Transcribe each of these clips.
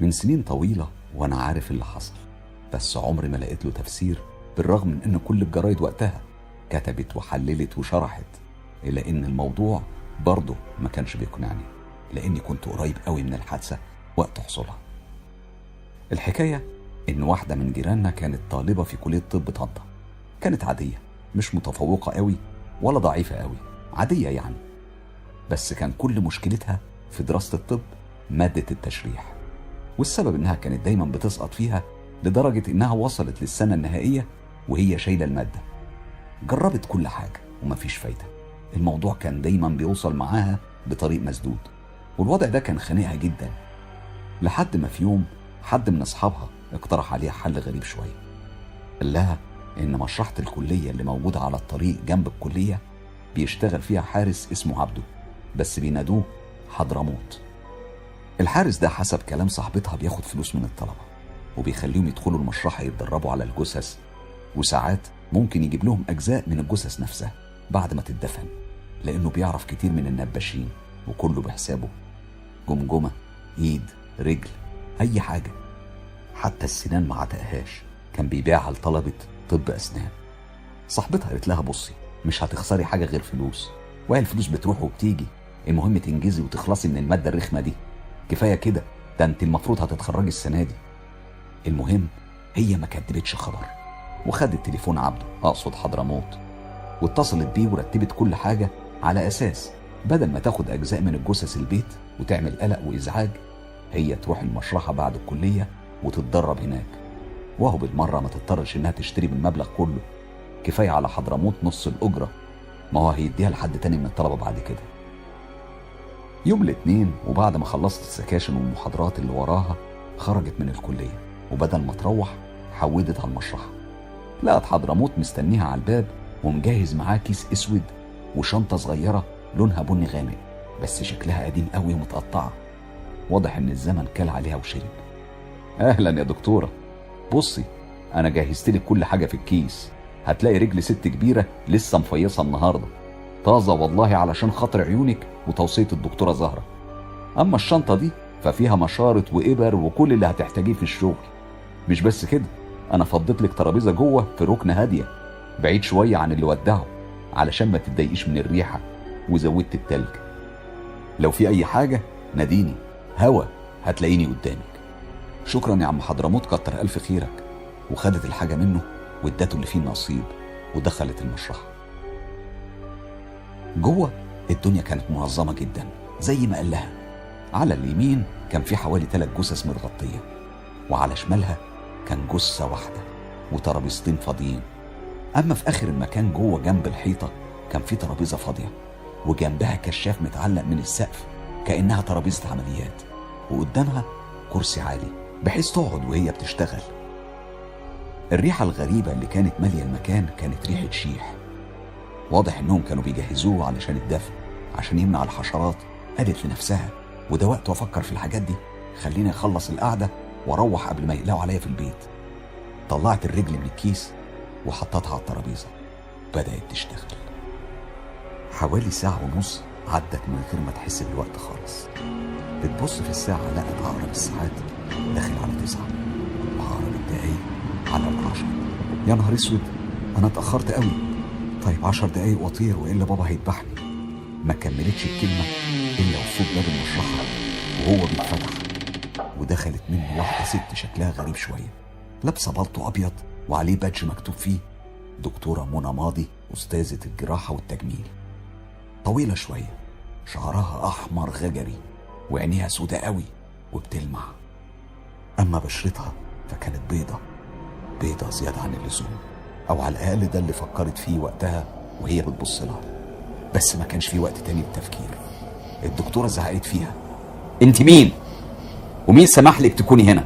من سنين طويلة وأنا عارف اللي حصل بس عمري ما لقيت له تفسير بالرغم من إن كل الجرايد وقتها كتبت وحللت وشرحت إلا إن الموضوع برضه ما كانش بيقنعني لأني كنت قريب قوي من الحادثة وقت حصولها. الحكاية إن واحدة من جيراننا كانت طالبة في كلية طب طنطا. كانت عادية مش متفوقة قوي ولا ضعيفة قوي عادية يعني. بس كان كل مشكلتها في دراسة الطب مادة التشريح. والسبب إنها كانت دايما بتسقط فيها لدرجة إنها وصلت للسنة النهائية وهي شايلة المادة. جربت كل حاجة ومفيش فايدة. الموضوع كان دايما بيوصل معاها بطريق مسدود والوضع ده كان خانقها جدا. لحد ما في يوم حد من أصحابها اقترح عليها حل غريب شوية. قال لها إن مشرحة الكلية اللي موجودة على الطريق جنب الكلية بيشتغل فيها حارس اسمه عبده بس بينادوه حضرموت. الحارس ده حسب كلام صاحبتها بياخد فلوس من الطلبة وبيخليهم يدخلوا المشرحة يتدربوا على الجثث وساعات ممكن يجيب لهم أجزاء من الجثث نفسها بعد ما تدفن لأنه بيعرف كتير من النباشين وكله بحسابه. جمجمة إيد رجل أي حاجة. حتى السنان ما عتقهاش كان بيبيعها لطلبة طب أسنان. صاحبتها قالت لها بصي مش هتخسري حاجة غير فلوس وهي الفلوس بتروح وبتيجي المهم تنجزي وتخلصي من المادة الرخمة دي. كفاية كده ده انت المفروض هتتخرجي السنة دي. المهم هي ما كدبتش خبر وخدت تليفون عبده أقصد حضرموت واتصلت بيه ورتبت كل حاجة على أساس بدل ما تاخد أجزاء من الجثث البيت وتعمل قلق وإزعاج هي تروح المشرحة بعد الكلية وتتدرب هناك. وهو بالمرة ما تضطرش إنها تشتري بالمبلغ كله. كفاية على حضرموت نص الأجرة ما هو هيديها لحد تاني من الطلبة بعد كده. يوم الاثنين وبعد ما خلصت السكاشن والمحاضرات اللي وراها خرجت من الكلية وبدل ما تروح حودت على المشرحة. لقت حضرموت مستنيها على الباب ومجهز معاه كيس أسود وشنطة صغيرة لونها بني غامق بس شكلها قديم قوي ومتقطعة. واضح إن الزمن كل عليها وشرب. أهلا يا دكتورة. بصي أنا جهزت لك كل حاجة في الكيس. هتلاقي رجل ست كبيرة لسه مفيصة النهاردة. طازة والله علشان خاطر عيونك وتوصية الدكتورة زهرة. أما الشنطة دي ففيها مشارط وإبر وكل اللي هتحتاجيه في الشغل. مش بس كده أنا فضيت لك ترابيزة جوه في ركن هادية بعيد شوية عن اللي ودعه علشان ما تتضايقيش من الريحة وزودت التلج. لو في أي حاجة ناديني. هوا هتلاقيني قدامك. شكرا يا عم حضرموت كتر ألف خيرك. وخدت الحاجة منه وادته اللي فيه النصيب ودخلت المشرحة. جوه الدنيا كانت منظمة جدا زي ما قال لها. على اليمين كان في حوالي ثلاث جثث متغطية وعلى شمالها كان جثة واحدة وترابيزتين فاضيين. أما في آخر المكان جوه جنب الحيطة كان في ترابيزة فاضية وجنبها كشاف متعلق من السقف كأنها ترابيزة عمليات وقدامها كرسي عالي بحيث تقعد وهي بتشتغل. الريحة الغريبة اللي كانت مالية المكان كانت ريحة شيح. واضح إنهم كانوا بيجهزوه علشان الدفن عشان يمنع الحشرات قالت لنفسها وده وقت أفكر في الحاجات دي خليني أخلص القعدة وأروح قبل ما يقلقوا عليا في البيت. طلعت الرجل من الكيس وحطتها على الترابيزة. بدأت تشتغل. حوالي ساعة ونص عدت من غير ما تحس بالوقت خالص. بتبص في الساعة لقت عقرب الساعات داخل على تسعة وعقرب الدقايق على العشرة. يا نهار أسود أنا اتأخرت قوي طيب عشر دقايق واطير وإلا بابا هيذبحني. ما كملتش الكلمة إلا وصوت باب المشرحة وهو بيتفتح. ودخلت منه واحدة ست شكلها غريب شوية لابسة بلطو أبيض وعليه بادج مكتوب فيه دكتورة منى ماضي أستاذة الجراحة والتجميل. طويلة شوية شعرها أحمر غجري وعينيها سودة قوي وبتلمع. أما بشرتها فكانت بيضة بيضة زيادة عن اللزوم. أو على الأقل ده اللي فكرت فيه وقتها وهي بتبص لها بس ما كانش في وقت تاني للتفكير. الدكتورة زعقت فيها. أنت مين؟ ومين سمح لك تكوني هنا؟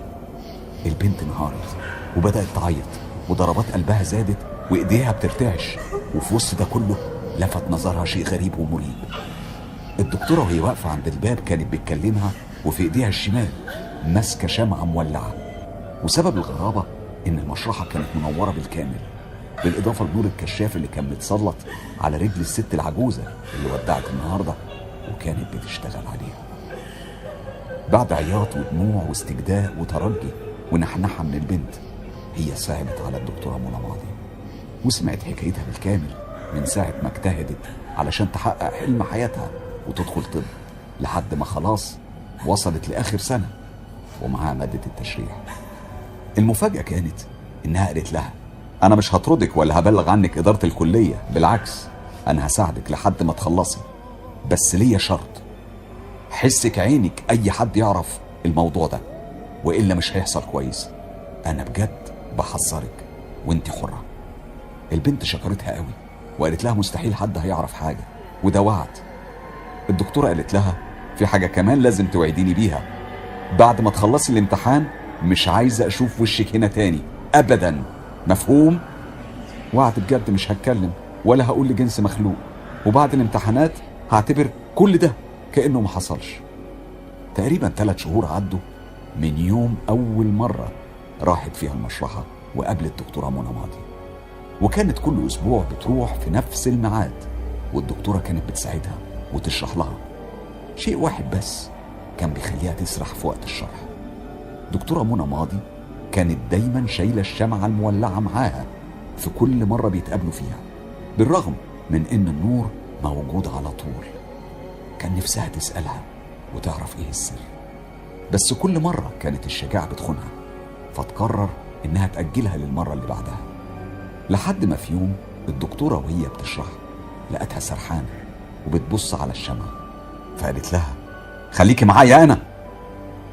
البنت انهارت وبدأت تعيط. وضربات قلبها زادت وإيديها بترتعش. وفي وسط ده كله لفت نظرها شيء غريب ومريب. الدكتورة وهي واقفة عند الباب كانت بتكلمها وفي إيديها الشمال ماسكة شمعة مولعة. وسبب الغرابة إن المشرحة كانت منورة بالكامل. بالإضافة لنور الكشاف اللي كان متسلط على رجل الست العجوزة اللي ودعت النهارده وكانت بتشتغل عليها. بعد عياط ودموع واستجداء وترجي ونحنحة من البنت هي صعبت على الدكتورة منى ماضي وسمعت حكايتها بالكامل من ساعة ما اجتهدت علشان تحقق حلم حياتها وتدخل طب لحد ما خلاص وصلت لآخر سنة ومعاها مادة التشريح. المفاجأة كانت إنها قالت لها أنا مش هطردك ولا هبلغ عنك إدارة الكلية بالعكس أنا هساعدك لحد ما تخلصي. بس ليا شرط. حسك عينك أي حد يعرف الموضوع ده وإلا مش هيحصل كويس. أنا بجد بحذرك وانت حرة. البنت شكرتها قوي وقالت لها مستحيل حد هيعرف حاجة وده وعد. الدكتورة قالت لها في حاجة كمان لازم توعديني بيها. بعد ما تخلصي الامتحان مش عايزة أشوف وشك هنا تاني أبدا. مفهوم؟ وعد بجد مش هتكلم ولا هقول لجنس مخلوق. وبعد الامتحانات هعتبر كل ده كأنه ما حصلش. تقريبا ثلاث شهور عدوا من يوم أول مرة راحت فيها المشرحة وقابلت دكتورة منى ماضي. وكانت كل أسبوع بتروح في نفس الميعاد والدكتورة كانت بتساعدها وتشرح لها. شيء واحد بس كان بيخليها تسرح في وقت الشرح. دكتورة منى ماضي كانت دايما شايلة الشمعة المولعة معاها في كل مرة بيتقابلوا فيها بالرغم من إن النور موجود على طول. كان نفسها تسألها وتعرف إيه السر. بس كل مرة كانت الشجاعة بتخونها فتقرر إنها تأجلها للمرة اللي بعدها. لحد ما في يوم الدكتورة وهي بتشرح لقتها سرحانة وبتبص على الشمعة فقالت لها خليكي معايا أنا.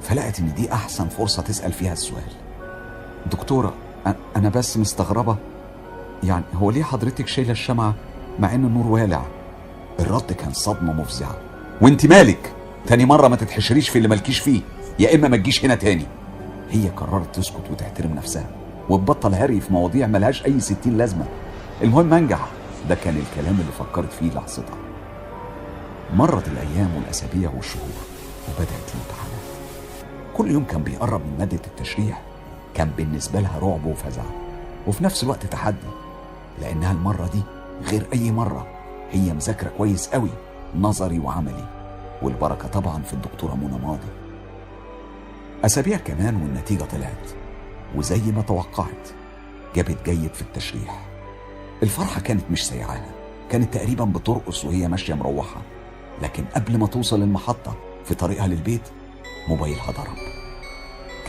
فلقت إن دي أحسن فرصة تسأل فيها السؤال. دكتورة أنا بس مستغربة. يعني هو ليه حضرتك شايلة الشمعة مع إن النور والع؟ الرد كان صدمة مفزعة. وانت مالك؟ تاني مرة ما تتحشريش في اللي مالكيش فيه. يا إما ما تجيش هنا تاني. هي قررت تسكت وتحترم نفسها وتبطل هري في مواضيع ملهاش أي ستين لازمة. المهم أنجح. ده كان الكلام اللي فكرت فيه لحظتها. مرت الأيام والأسابيع والشهور وبدأت الامتحانات. كل يوم كان بيقرب من مادة التشريح كان بالنسبة لها رعب وفزع وفي نفس الوقت تحدي لأنها المرة دي غير أي مرة هي مذاكرة كويس قوي نظري وعملي والبركة طبعا في الدكتورة منى ماضي. أسابيع كمان والنتيجة طلعت وزي ما توقعت جابت جيد في التشريح. الفرحة كانت مش سيعاها كانت تقريبا بترقص وهي ماشية مروحة لكن قبل ما توصل المحطة في طريقها للبيت موبايلها ضرب.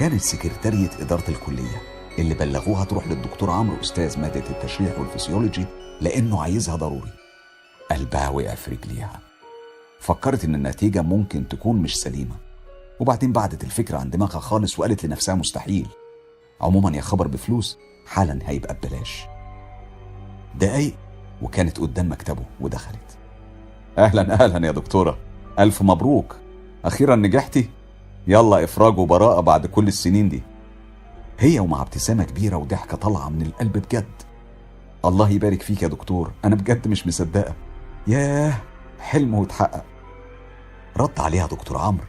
كانت سكرتارية إدارة الكلية اللي بلغوها تروح للدكتور عمرو أستاذ مادة التشريح والفسيولوجي لأنه عايزها ضروري. قلبها وقع في رجليها. فكرت إن النتيجة ممكن تكون مش سليمة. وبعدين بعدت الفكرة عن دماغها خالص وقالت لنفسها مستحيل. عموما يا خبر بفلوس حالا هيبقى ببلاش. دقايق وكانت قدام مكتبه ودخلت. أهلا أهلا يا دكتورة. ألف مبروك. أخيرا نجحتي؟ يلا إفراج وبراءة بعد كل السنين دي. هي ومع ابتسامة كبيرة وضحكه طالعه من القلب بجد. الله يبارك فيك يا دكتور أنا بجد مش مصدقة. ياه حلم واتحقق. رد عليها دكتور عمرو.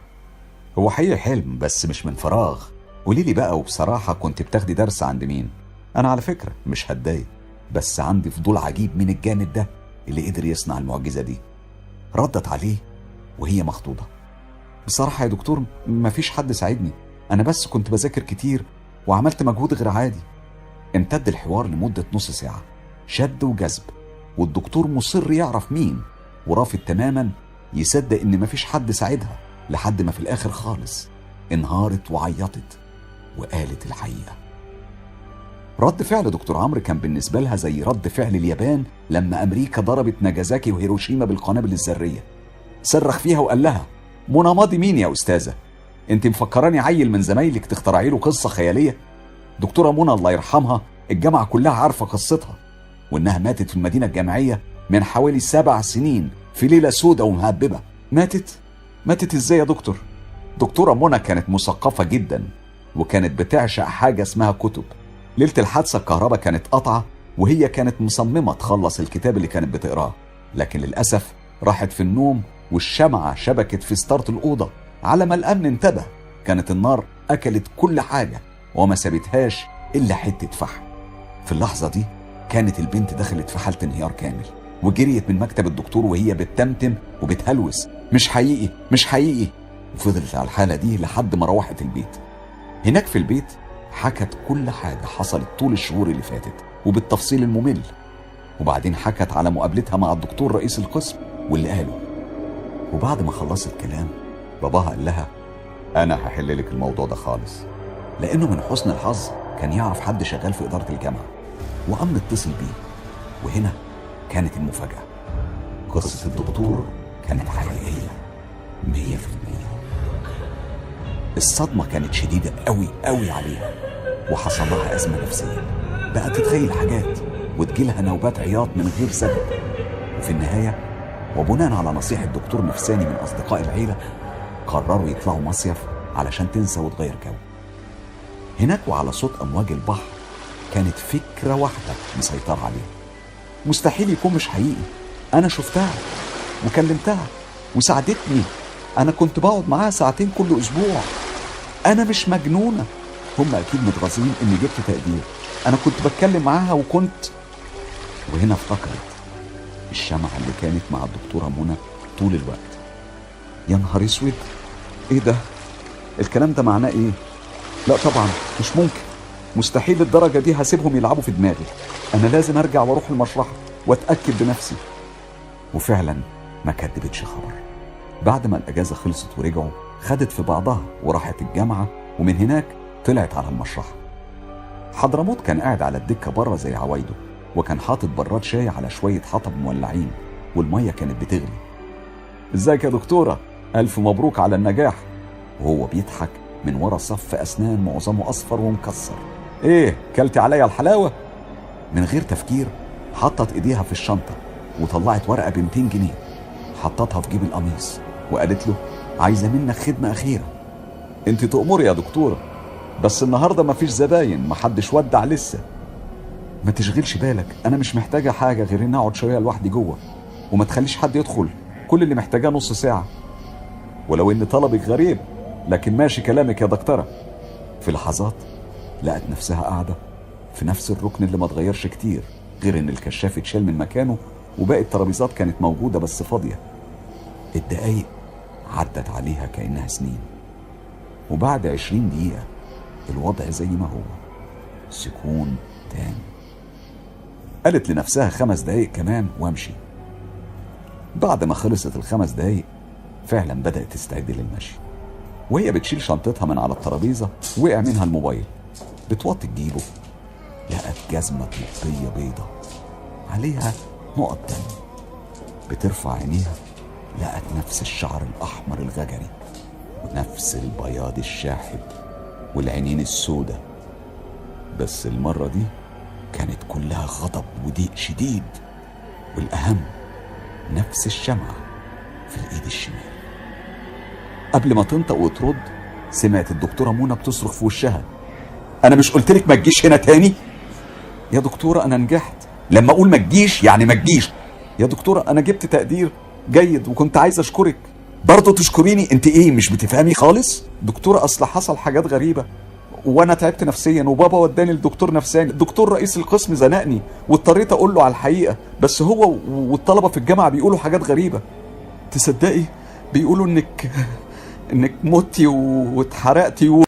هو حقيقي حلم بس مش من فراغ. قولي لي بقى وبصراحة كنت بتاخدي درس عند مين؟ أنا على فكرة مش هتضايق بس عندي فضول عجيب من الجامد ده اللي قدر يصنع المعجزة دي. ردت عليه وهي مخضوضة. بصراحة يا دكتور مفيش حد ساعدني. أنا بس كنت بذاكر كتير وعملت مجهود غير عادي. امتد الحوار لمدة نص ساعة. شد وجذب. والدكتور مصر يعرف مين. ورافض تماما يصدق إن مفيش حد ساعدها لحد ما في الآخر خالص. انهارت وعيطت وقالت الحقيقة. رد فعل دكتور عمرو كان بالنسبة لها زي رد فعل اليابان لما أمريكا ضربت ناجازاكي وهيروشيما بالقنابل الذرية. صرخ فيها وقال لها منى ماضي مين يا أستاذة؟ أنت مفكراني عيل من زمايلك تخترعي له قصة خيالية؟ دكتورة منى الله يرحمها الجامعة كلها عارفة قصتها وإنها ماتت في المدينة الجامعية من حوالي سبع سنين في ليلة سودة ومهببة. ماتت؟ ماتت إزاي يا دكتور؟ دكتورة منى كانت مثقفة جدا وكانت بتعشق حاجة اسمها كتب. ليلة الحادثة الكهرباء كانت قطعة وهي كانت مصممة تخلص الكتاب اللي كانت بتقراه لكن للأسف راحت في النوم والشمعة شبكت في ستارة الأوضة على ما الأمن انتبه. كانت النار أكلت كل حاجة وما سابتهاش إلا حتة فحم. في اللحظة دي كانت البنت دخلت في حالة انهيار كامل وجريت من مكتب الدكتور وهي بتتمتم وبتهلوس. مش حقيقي مش حقيقي. وفضلت على الحالة دي لحد ما روحت البيت. هناك في البيت حكت كل حاجة حصلت طول الشهور اللي فاتت وبالتفصيل الممل. وبعدين حكت على مقابلتها مع الدكتور رئيس القسم واللي قاله. وبعد ما خلصت كلام باباها قال لها أنا هحل لك الموضوع ده خالص. لأنه من حسن الحظ كان يعرف حد شغال في إدارة الجامعة وقام متصل بيه وهنا كانت المفاجأة. قصة الدكتور كانت حقيقية مية في المية. الصدمة كانت شديدة قوي قوي عليها وحصل لها أزمة نفسية. بقت تتخيل حاجات وتجيلها نوبات عياط من غير سبب. وفي النهاية وبناء على نصيحة دكتور نفساني من أصدقاء العيلة قرروا يطلعوا مصيف علشان تنسى وتغير جو. هناك وعلى صوت أمواج البحر كانت فكرة واحدة مسيطرة عليها مستحيل يكون مش حقيقي. أنا شفتها وكلمتها وساعدتني. أنا كنت بقعد معاها ساعتين كل أسبوع. أنا مش مجنونة. هم أكيد متغاظين إني جبت تقدير. أنا كنت بتكلم معاها وكنت وهنا افتكرت الشمعة اللي كانت مع الدكتورة منى طول الوقت. يا نهار أسود! إيه ده؟ الكلام ده معناه إيه؟ لا طبعا مش ممكن. مستحيل الدرجة دي هسيبهم يلعبوا في دماغي. أنا لازم أرجع وأروح المشرحة وأتأكد بنفسي. وفعلا ما كدبتش خبر. بعد ما الأجازة خلصت ورجعوا خدت في بعضها وراحت الجامعة ومن هناك طلعت على المشرحة. حضرموت كان قاعد على الدكة بره زي عوايده. وكان حاطط براد شاي على شوية حطب مولعين والمية كانت بتغلي. إزيك يا دكتورة؟ ألف مبروك على النجاح. وهو بيضحك من ورا صف أسنان معظمه أصفر ومكسر. إيه كلتي عليا الحلاوة؟ من غير تفكير حطت إيديها في الشنطة وطلعت ورقة ب 200 جنيه. حطتها في جيب القميص وقالت له عايزة منك خدمة أخيرة. أنت تأمري يا دكتورة بس النهاردة مفيش زباين محدش ودع لسه. ما تشغلش بالك أنا مش محتاجة حاجة غير إني أقعد شوية لوحدي جوه وما تخليش حد يدخل كل اللي محتاجاه نص ساعة. ولو إن طلبك غريب لكن ماشي كلامك يا دكتورة. في لحظات لقت نفسها قاعدة في نفس الركن اللي ما اتغيرش كتير غير إن الكشاف اتشال من مكانه وباقي الترابيزات كانت موجودة بس فاضية. الدقايق عدت عليها كأنها سنين. وبعد عشرين دقيقة الوضع زي ما هو. سكون تام. قالت لنفسها خمس دقايق كمان وامشي. بعد ما خلصت الخمس دقايق فعلا بدأت تستعد للمشي وهي بتشيل شنطتها من على الترابيزة وقع منها الموبايل. بتوطي تجيبه. لقت جزمة طبية بيضة عليها نقط دم. بترفع عينيها لقت نفس الشعر الأحمر الغجري ونفس البياض الشاحب والعينين السودة بس المرة دي كانت كلها غضب وضيق شديد والأهم نفس الشمعة في الإيد الشمال. قبل ما تنطق وترد سمعت الدكتورة منى بتصرخ في وشها. أنا مش قلت لك ما تجيش هنا تاني؟ يا دكتورة أنا نجحت. لما أقول ما تجيش يعني ما تجيش. يا دكتورة أنا جبت تقدير جيد وكنت عايز أشكرك. برضه تشكريني. أنت إيه مش بتفهمي خالص؟ دكتورة أصل حصل حاجات غريبة. وأنا تعبت نفسيا وبابا وداني لدكتور نفساني. الدكتور رئيس القسم زنقني واضطريت أقول له على الحقيقة. بس هو والطلبة في الجامعة بيقولوا حاجات غريبة. تصدقي؟ بيقولوا إنك إنك متي واتحرقتي و...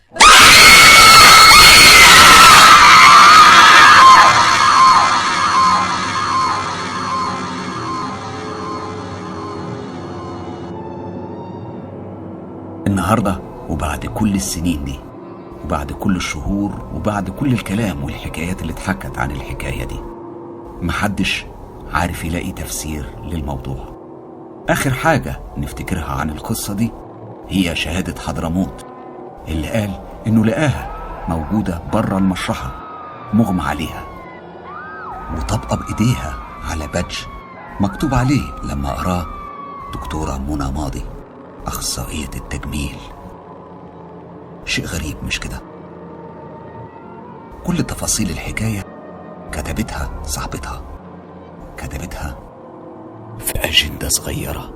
النهارده وبعد كل السنين دي. وبعد كل الشهور وبعد كل الكلام والحكايات اللي اتحكت عن الحكاية دي. محدش عارف يلاقي تفسير للموضوع. آخر حاجة نفتكرها عن القصة دي هي شهادة حضرموت اللي قال إنه لقاها موجودة بره المشرحة مغمى عليها وطبقه بايديها على بادج مكتوب عليه لما قراه دكتورة منى ماضي أخصائية التجميل. شيء غريب مش كده؟ كل تفاصيل الحكاية كتبتها صاحبتها. كتبتها في أجندة صغيرة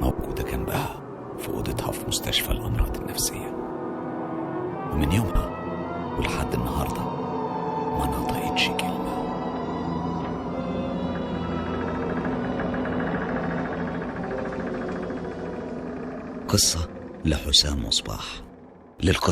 موجودة جنبها في أوضتها في مستشفى الأمراض النفسية. ومن يومها ولحد النهارده ما نطقتش كلمة. قصة لحسام مصباح. للقصة